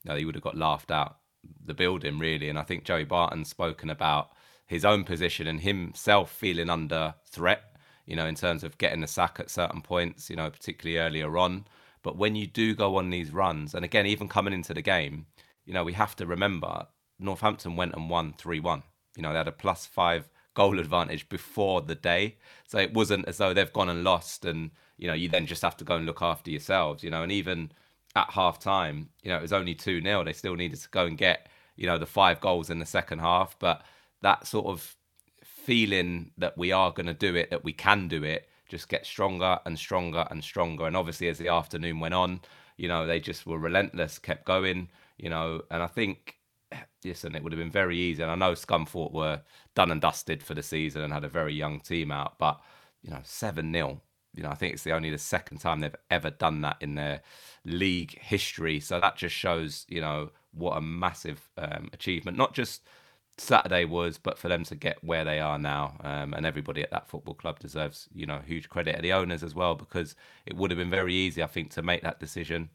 you know, they would have got laughed out the building really. And I think Joey Barton's spoken about his own position and himself feeling under threat, you know, in terms of getting the sack at certain points, you know, particularly earlier on. But when you do go on these runs, and again, even coming into the game, you know, we have to remember Northampton went and won 3 1. You know, they had a plus five goal advantage before the day. So it wasn't as though they've gone and lost and, you know, you then just have to go and look after yourselves, you know, and even at half time, you know, it was only 2 0. They still needed to go and get, you know, the five goals in the second half. But that sort of feeling that we are going to do it, that we can do it, just gets stronger and stronger and stronger. And obviously, as the afternoon went on, you know, they just were relentless, kept going, you know, and I think. Listen, it would have been very easy, and I know Scunthorpe were done and dusted for the season and had a very young team out. But you know, seven 0 you know, I think it's the only the second time they've ever done that in their league history. So that just shows, you know, what a massive um, achievement. Not just Saturday was, but for them to get where they are now, um, and everybody at that football club deserves, you know, huge credit. The owners as well, because it would have been very easy, I think, to make that decision.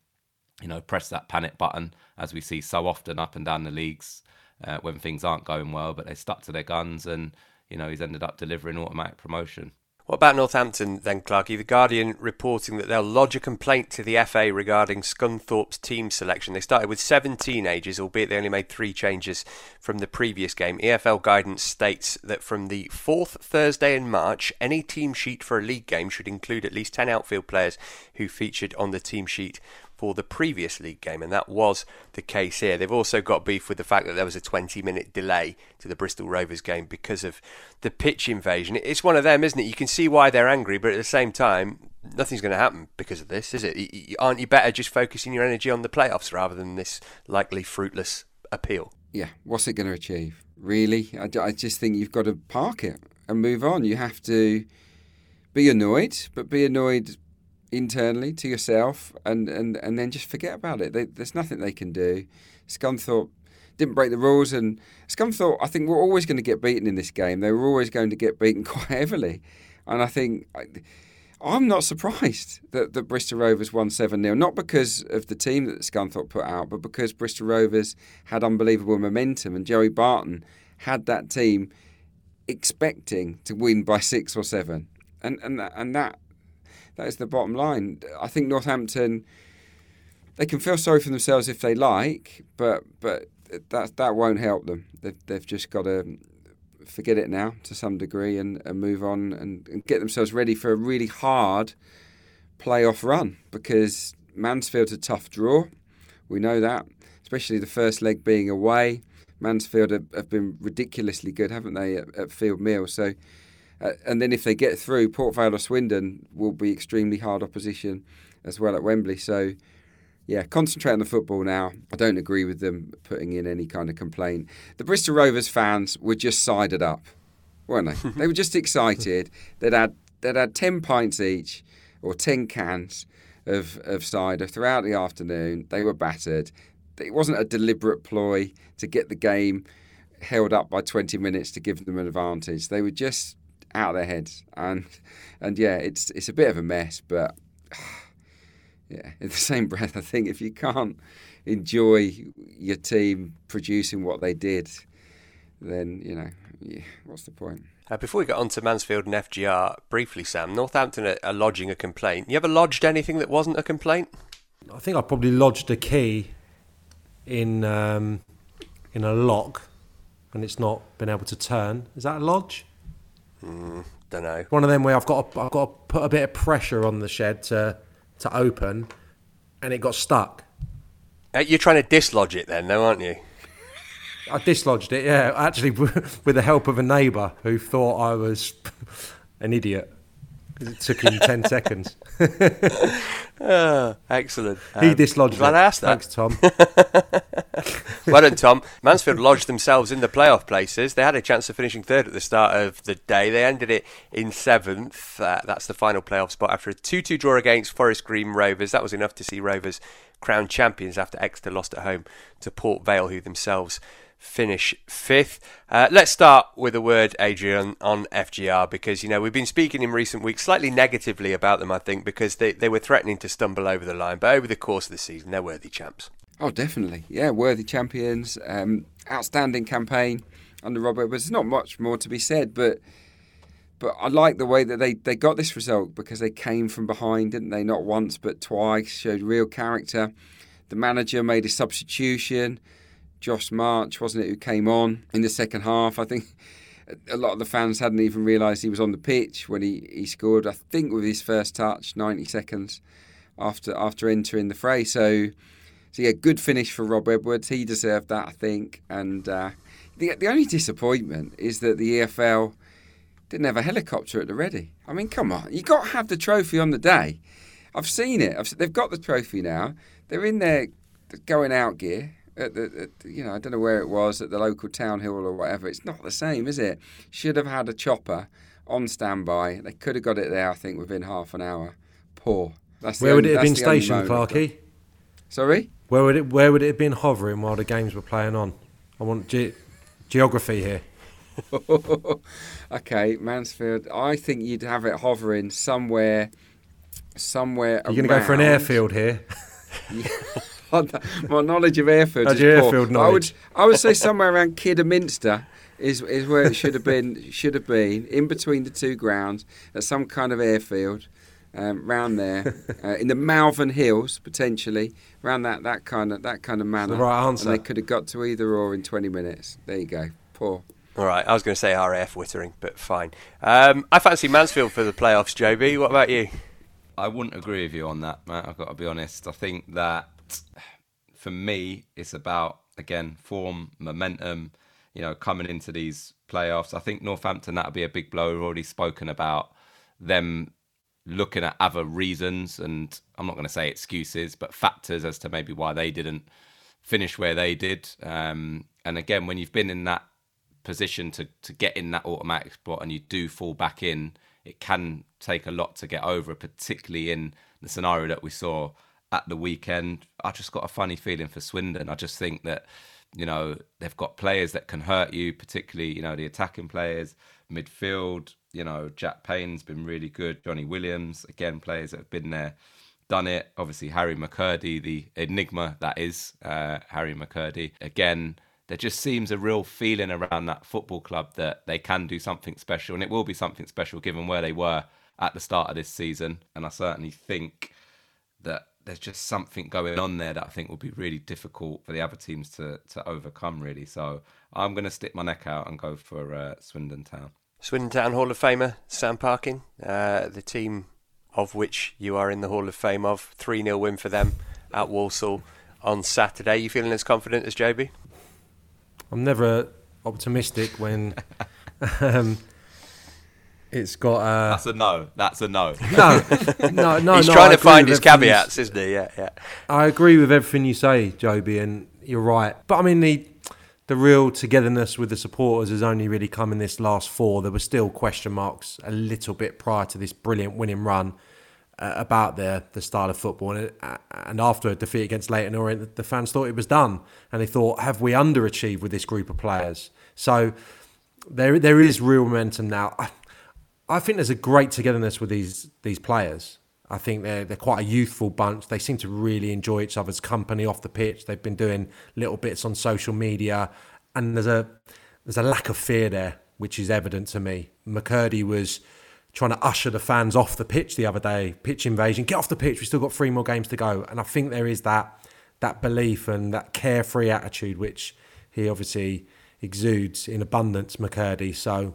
You know, press that panic button, as we see so often up and down the leagues uh, when things aren't going well. But they stuck to their guns, and you know, he's ended up delivering automatic promotion. What about Northampton then, Clarky? The Guardian reporting that they'll lodge a complaint to the FA regarding Scunthorpe's team selection. They started with seven teenagers, albeit they only made three changes from the previous game. EFL guidance states that from the fourth Thursday in March, any team sheet for a league game should include at least 10 outfield players who featured on the team sheet for the previous league game, and that was the case here. They've also got beef with the fact that there was a 20 minute delay to the Bristol Rovers game because of the pitch invasion. It's one of them, isn't it? You can see why they're angry, but at the same time, nothing's going to happen because of this, is it? Aren't you better just focusing your energy on the playoffs rather than this likely fruitless appeal? Yeah, what's it going to achieve? Really? I, I just think you've got to park it and move on. You have to be annoyed, but be annoyed internally to yourself and, and, and then just forget about it. They, there's nothing they can do. Scunthorpe didn't break the rules, and Scunthorpe, I think, were always going to get beaten in this game. They were always going to get beaten quite heavily. And I think I'm not surprised that, that Bristol Rovers won 7 0, not because of the team that Scunthorpe put out, but because Bristol Rovers had unbelievable momentum, and Joey Barton had that team expecting to win by six or seven. And, and, and that that is the bottom line. I think Northampton they can feel sorry for themselves if they like, but but that that won't help them. They've, they've just got to forget it now to some degree and, and move on and, and get themselves ready for a really hard playoff run because Mansfield's a tough draw. We know that, especially the first leg being away. Mansfield have, have been ridiculously good, haven't they, at, at Field Mill? So uh, and then if they get through, Port Vale or Swindon will be extremely hard opposition as well at Wembley. So, yeah, concentrate on the football now. I don't agree with them putting in any kind of complaint. The Bristol Rovers fans were just sided up, weren't they? they were just excited. They'd had, they'd had 10 pints each or 10 cans of, of cider throughout the afternoon. They were battered. It wasn't a deliberate ploy to get the game held up by 20 minutes to give them an advantage. They were just out of their heads. And and yeah, it's it's a bit of a mess, but yeah, in the same breath, I think if you can't enjoy your team producing what they did, then you know, yeah, what's the point? Uh, before we get on to Mansfield and FGR, briefly, Sam, Northampton are, are lodging a complaint. You ever lodged anything that wasn't a complaint? I think I probably lodged a key in um, in a lock, and it's not been able to turn. Is that a lodge? Mm, don't know. One of them where I've got to, I've got to put a bit of pressure on the shed to to open, and it got stuck. Uh, you're trying to dislodge it then, though, aren't you? I dislodged it, yeah. Actually, with the help of a neighbour who thought I was an idiot. It took him 10 seconds. oh, excellent. He um, dislodged glad it. I asked that. Thanks, Tom. well done, Tom. Mansfield lodged themselves in the playoff places. They had a chance of finishing third at the start of the day. They ended it in seventh. Uh, that's the final playoff spot after a 2 2 draw against Forest Green Rovers. That was enough to see Rovers crowned champions after Exeter lost at home to Port Vale, who themselves finish fifth. Uh, let's start with a word, Adrian, on FGR because you know we've been speaking in recent weeks slightly negatively about them. I think because they they were threatening to stumble over the line, but over the course of the season, they're worthy champs. Oh, definitely, yeah, worthy champions. Um, outstanding campaign under Robert. But there's not much more to be said, but. But I like the way that they, they got this result because they came from behind, didn't they? Not once, but twice. Showed real character. The manager made a substitution. Josh March, wasn't it, who came on in the second half? I think a lot of the fans hadn't even realised he was on the pitch when he, he scored. I think with his first touch, 90 seconds after after entering the fray. So, so yeah, good finish for Rob Edwards. He deserved that, I think. And uh, the the only disappointment is that the EFL didn't have a helicopter at the ready. I mean, come on, you got to have the trophy on the day. I've seen it. I've, they've got the trophy now. They're in their going out gear at the, at, you know, I don't know where it was at the local town hall or whatever. It's not the same, is it? Should have had a chopper on standby. They could have got it there, I think, within half an hour. Poor. That's where would it have been stationed, Clarky? Sorry. Where would it Where would it have been hovering while the games were playing on? I want. You, geography here. okay, Mansfield. I think you'd have it hovering somewhere, somewhere. You're going to go for an airfield here. My knowledge of airfields How's is your poor. airfield I would, knowledge? I would say somewhere around Kidderminster is is where it should have been. Should have been in between the two grounds at some kind of airfield. Um, round there, uh, in the Malvern Hills potentially, around that, that kind of that kind of manner. right answer. And they could have got to either or in 20 minutes. There you go. Poor. All right, I was going to say RAF Wittering, but fine. Um, I fancy Mansfield for the playoffs, Jobi. What about you? I wouldn't agree with you on that, Matt. I've got to be honest. I think that for me, it's about again form, momentum. You know, coming into these playoffs, I think Northampton that'll be a big blow. We've already spoken about them looking at other reasons, and I'm not going to say excuses, but factors as to maybe why they didn't finish where they did. Um, and again, when you've been in that position to to get in that automatic spot and you do fall back in, it can take a lot to get over, particularly in the scenario that we saw at the weekend. I just got a funny feeling for Swindon. I just think that you know they've got players that can hurt you, particularly you know the attacking players, midfield. You know Jack Payne's been really good. Johnny Williams again, players that have been there, done it. Obviously Harry McKirdy, the enigma that is uh, Harry McKirdy again there just seems a real feeling around that football club that they can do something special, and it will be something special given where they were at the start of this season. And I certainly think that there's just something going on there that I think will be really difficult for the other teams to to overcome. Really, so I'm going to stick my neck out and go for uh, Swindon Town. Swindon Town Hall of Famer Sam Parkin, uh, the team of which you are in the Hall of Fame of. 3 0 win for them at Walsall on Saturday. You feeling as confident as Jobi? I'm never optimistic when um, it's got. Uh, That's a no. That's a no. no, no, no. He's no, trying I to find his caveats, isn't he? Yeah, yeah. I agree with everything you say, Jobi, and you're right. But I mean, the the real togetherness with the supporters has only really come in this last four. There were still question marks a little bit prior to this brilliant winning run uh, about their the style of football, and, uh, and after a defeat against Leyton Orient, the fans thought it was done, and they thought, have we underachieved with this group of players? So there there is real momentum now. I, think there's a great togetherness with these these players. I think they're they're quite a youthful bunch. They seem to really enjoy each other's company off the pitch. They've been doing little bits on social media, and there's a there's a lack of fear there, which is evident to me. McKirdy was trying to usher the fans off the pitch the other day. Pitch invasion, get off the pitch. We've still got three more games to go, and I think there is that that belief and that carefree attitude, which he obviously exudes in abundance. McKirdy, so.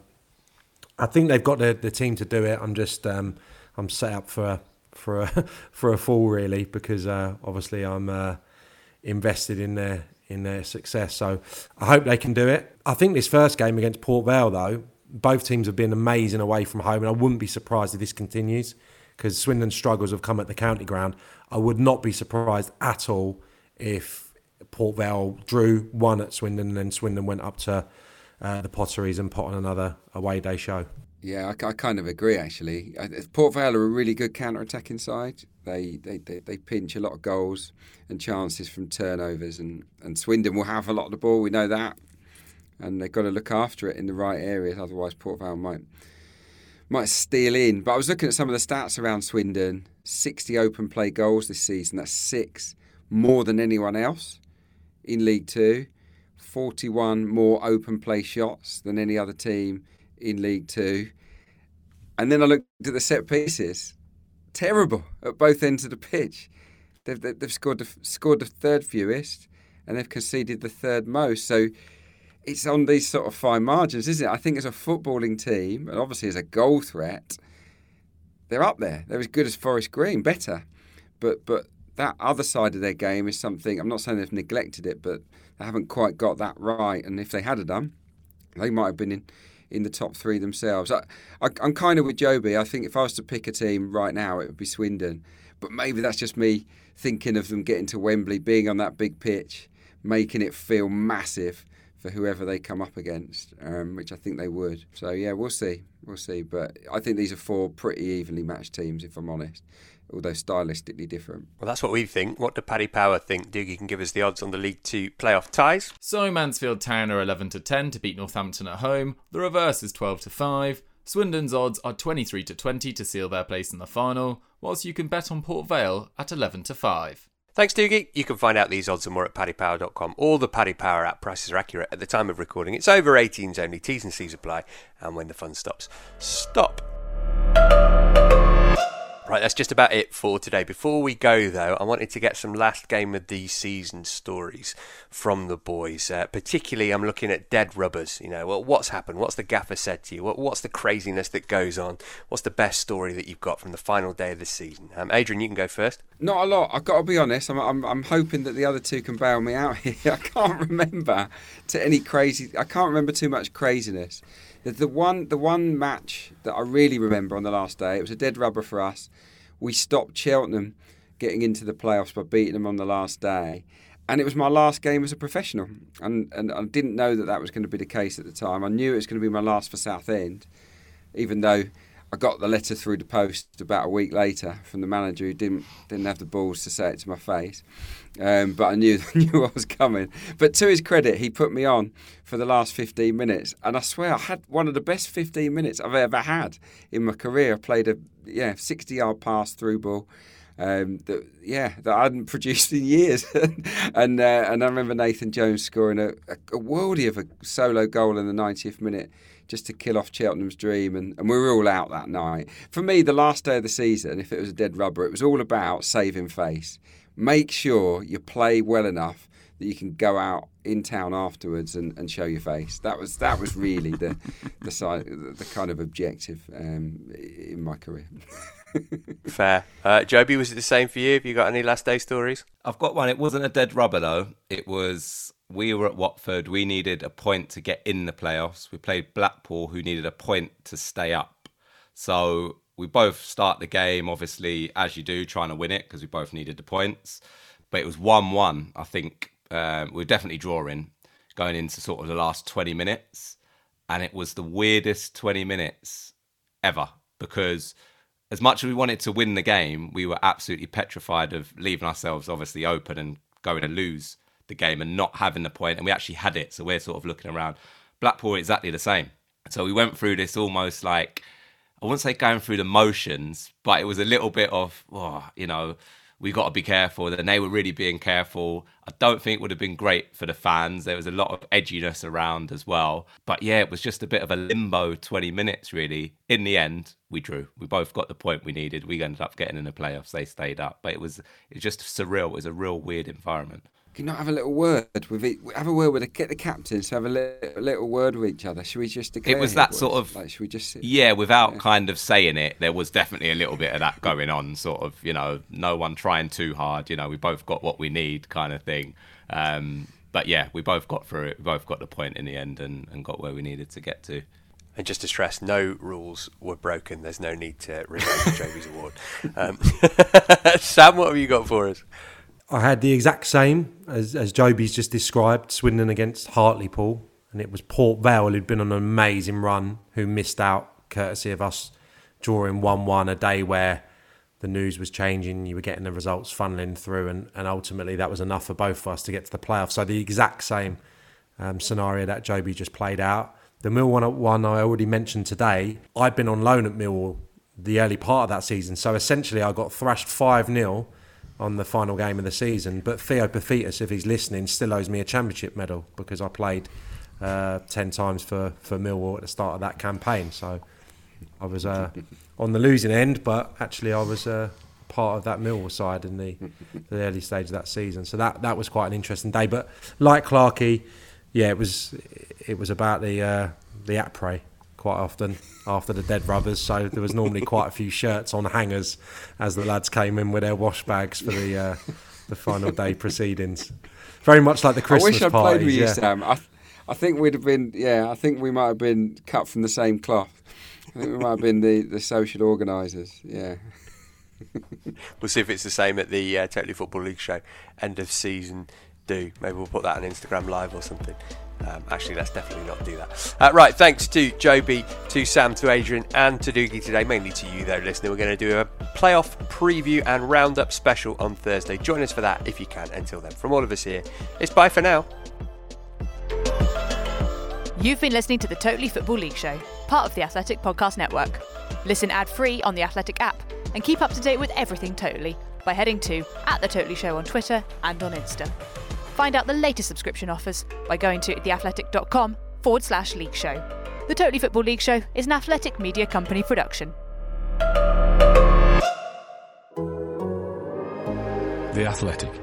I think they've got the, the team to do it. I'm just um, I'm set up for a, for a for a fall really because uh, obviously I'm uh, invested in their in their success. So I hope they can do it. I think this first game against Port Vale though, both teams have been amazing away from home, and I wouldn't be surprised if this continues because Swindon's struggles have come at the county ground. I would not be surprised at all if Port Vale drew one at Swindon and then Swindon went up to uh, the Potteries and put on another away day show. Yeah, I, I kind of agree actually. Port Vale are a really good counter-attacking side. They, they they they pinch a lot of goals and chances from turnovers, and, and Swindon will have a lot of the ball. We know that, and they've got to look after it in the right areas. Otherwise, Port Vale might might steal in. But I was looking at some of the stats around Swindon. Sixty open play goals this season. That's six more than anyone else in League Two. 41 more open play shots than any other team in League Two. And then I looked at the set pieces. Terrible at both ends of the pitch. They've, they've scored the, scored the third fewest and they've conceded the third most. So it's on these sort of fine margins, isn't it? I think as a footballing team, and obviously as a goal threat, they're up there. They're as good as Forest Green, better. But but that other side of their game is something. I'm not saying they've neglected it, but they haven't quite got that right. And if they had done, they might have been in, in the top three themselves. I, I, I'm kind of with Jobi. I think if I was to pick a team right now, it would be Swindon. But maybe that's just me thinking of them getting to Wembley, being on that big pitch, making it feel massive, for whoever they come up against, um, which I think they would. So yeah, we'll see, we'll see. But I think these are four pretty evenly matched teams, if I'm honest, although stylistically different. Well, that's what we think. What do Paddy Power think? Doogie can give us the odds on the League Two playoff ties. So Mansfield Town are 11 to 10 to beat Northampton at home. The reverse is 12 to 5. Swindon's odds are 23 to 20 to seal their place in the final, whilst you can bet on Port Vale at 11 to 5. Thanks, Doogie. You can find out these odds and more at paddypower.com. All the Paddy Power app prices are accurate at the time of recording. It's over 18s only. T's and C's apply. And when the fun stops, stop. Right, that's just about it for today. Before we go, though, I wanted to get some last game of the season stories from the boys. Uh, particularly, I'm looking at dead rubbers. You know, well, what's happened? What's the gaffer said to you? What, what's the craziness that goes on? What's the best story that you've got from the final day of the season? Um, Adrian, you can go first. Not a lot. I've got to be honest. I'm, I'm, I'm hoping that the other two can bail me out here. I can't remember to any crazy. I can't remember too much craziness. The, the one the one match that I really remember on the last day, it was a dead rubber for us. We stopped Cheltenham getting into the playoffs by beating them on the last day. And it was my last game as a professional. And, and I didn't know that that was going to be the case at the time. I knew it was going to be my last for Southend, even though I got the letter through the post about a week later from the manager who didn't didn't have the balls to say it to my face. Um, but I knew knew what was coming. But to his credit, he put me on for the last 15 minutes, and I swear I had one of the best 15 minutes I've ever had in my career. I played a yeah 60 yard pass through ball. Um, that yeah that I hadn't produced in years, and uh, and I remember Nathan Jones scoring a, a, worldie of a solo goal in the 90th minute just to kill off Cheltenham's dream, and, and we were all out that night. For me, the last day of the season, if it was a dead rubber, it was all about saving face. Make sure you play well enough that you can go out in town afterwards and, and show your face. That was that was really the the, side, the kind of objective um, in my career. Fair. Uh, Jobi, was it the same for you? Have you got any last day stories? I've got one. It wasn't a dead rubber though. It was we were at Watford. We needed a point to get in the playoffs. We played Blackpool, who needed a point to stay up. So we both start the game, obviously, as you do, trying to win it because we both needed the points. But it was 1 1. I think um, we were definitely drawing going into sort of the last 20 minutes. And it was the weirdest 20 minutes ever because as much as we wanted to win the game, we were absolutely petrified of leaving ourselves obviously open and going to lose the game and not having the point. And we actually had it. So we're sort of looking around. Blackpool exactly the same. So we went through this almost like, I wouldn't say going through the motions, but it was a little bit of, oh, you know, we got to be careful. And they were really being careful. I don't think it would have been great for the fans. There was a lot of edginess around as well. But yeah, it was just a bit of a limbo 20 minutes, really. In the end, we drew. We both got the point we needed. We ended up getting in the playoffs. They stayed up. But it was, it was just surreal. It was a real weird environment. Can you not have a little word with it? Have a word with the, get the captains to have a little, little word with each other. Should we just declare? It was that sort of like. Should we just sit? Yeah, without yeah. kind of saying it, there was definitely a little bit of that going on. Sort of, you know, no one trying too hard. You know, we both got what we need, kind of thing. Um, but yeah, we both got through it. We both got the point in the end and, and got where we needed to get to. And just to stress, no rules were broken. There's no need to revoke Jobi's award. Um, Sam, what have you got for us? I had the exact same as, as Jobi's just described, Swindon against Hartlepool. And it was Port Vale who'd been on an amazing run, who missed out courtesy of us drawing 1 1 a day where the news was changing, you were getting the results funneling through, and, and ultimately that was enough for both of us to get to the playoffs. So the exact same um, scenario that Jobi just played out. The Millwall one I already mentioned today, I'd been on loan at Millwall the early part of that season. So essentially I got thrashed 5 0 on the final game of the season. But Theo Paphitis, if he's listening, still owes me a championship medal because I played uh, 10 times for, for Millwall at the start of that campaign. So I was uh, on the losing end, but actually I was uh, part of that Millwall side in the, the early stage of that season. So that, that was quite an interesting day. But like Clarkey, yeah, it was it was about the uh, the après quite often after the dead rubbers. So there was normally quite a few shirts on hangers as the lads came in with their wash bags for the uh, the final day proceedings. Very much like the Christmas I wish I'd parties, played with yeah. you, Sam. I, I think we'd have been, yeah, I think we might have been cut from the same cloth. I think we might have been the, the social organisers, yeah. we'll see if it's the same at the uh, Totally Football League show end of season do. Maybe we'll put that on Instagram Live or something. Um, actually, let's definitely not do that. Uh, right, thanks to Jobi, to Sam, to Adrian, and to Doogie today, mainly to you, though, listener. We're going to do a playoff preview and roundup special on Thursday. Join us for that if you can. Until then, from all of us here, it's bye for now. You've been listening to the Totally Football League Show, part of the Athletic Podcast Network. Listen ad free on the Athletic app and keep up to date with everything Totally by heading to at The Totally Show on Twitter and on Insta. Find out the latest subscription offers by going to theathletic.com forward slash league show. The Totally Football League Show is an athletic media company production. The Athletic.